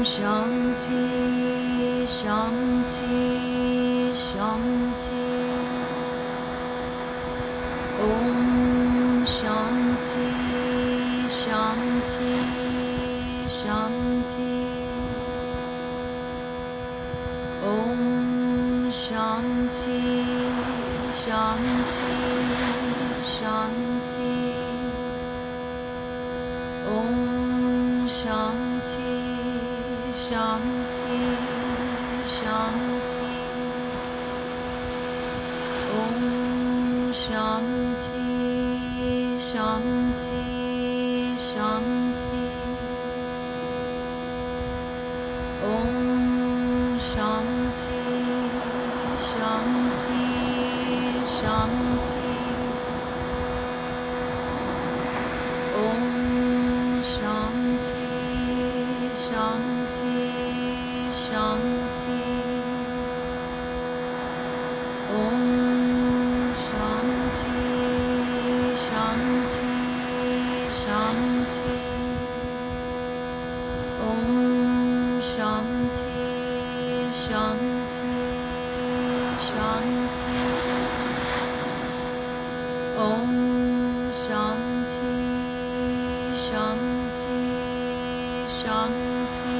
Om Shanti Shanti Shanti Om Shanti Shanti Shanti Om Shanti 想起，想起，痛想起，想起，想起，痛，想起，想起。想起 Shanti, Om Shanti Shanti Shanti. Om Shanti Shanti Shanti. Om Shanti Shanti Shanti.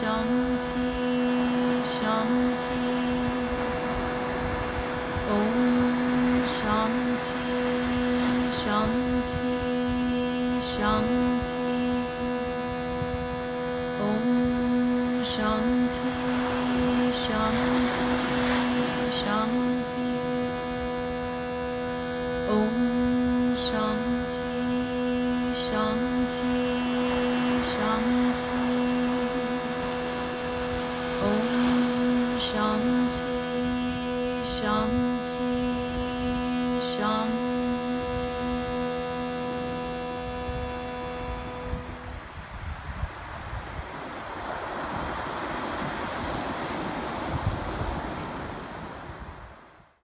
想起想起哦想起想起想起哦想起想起想起哦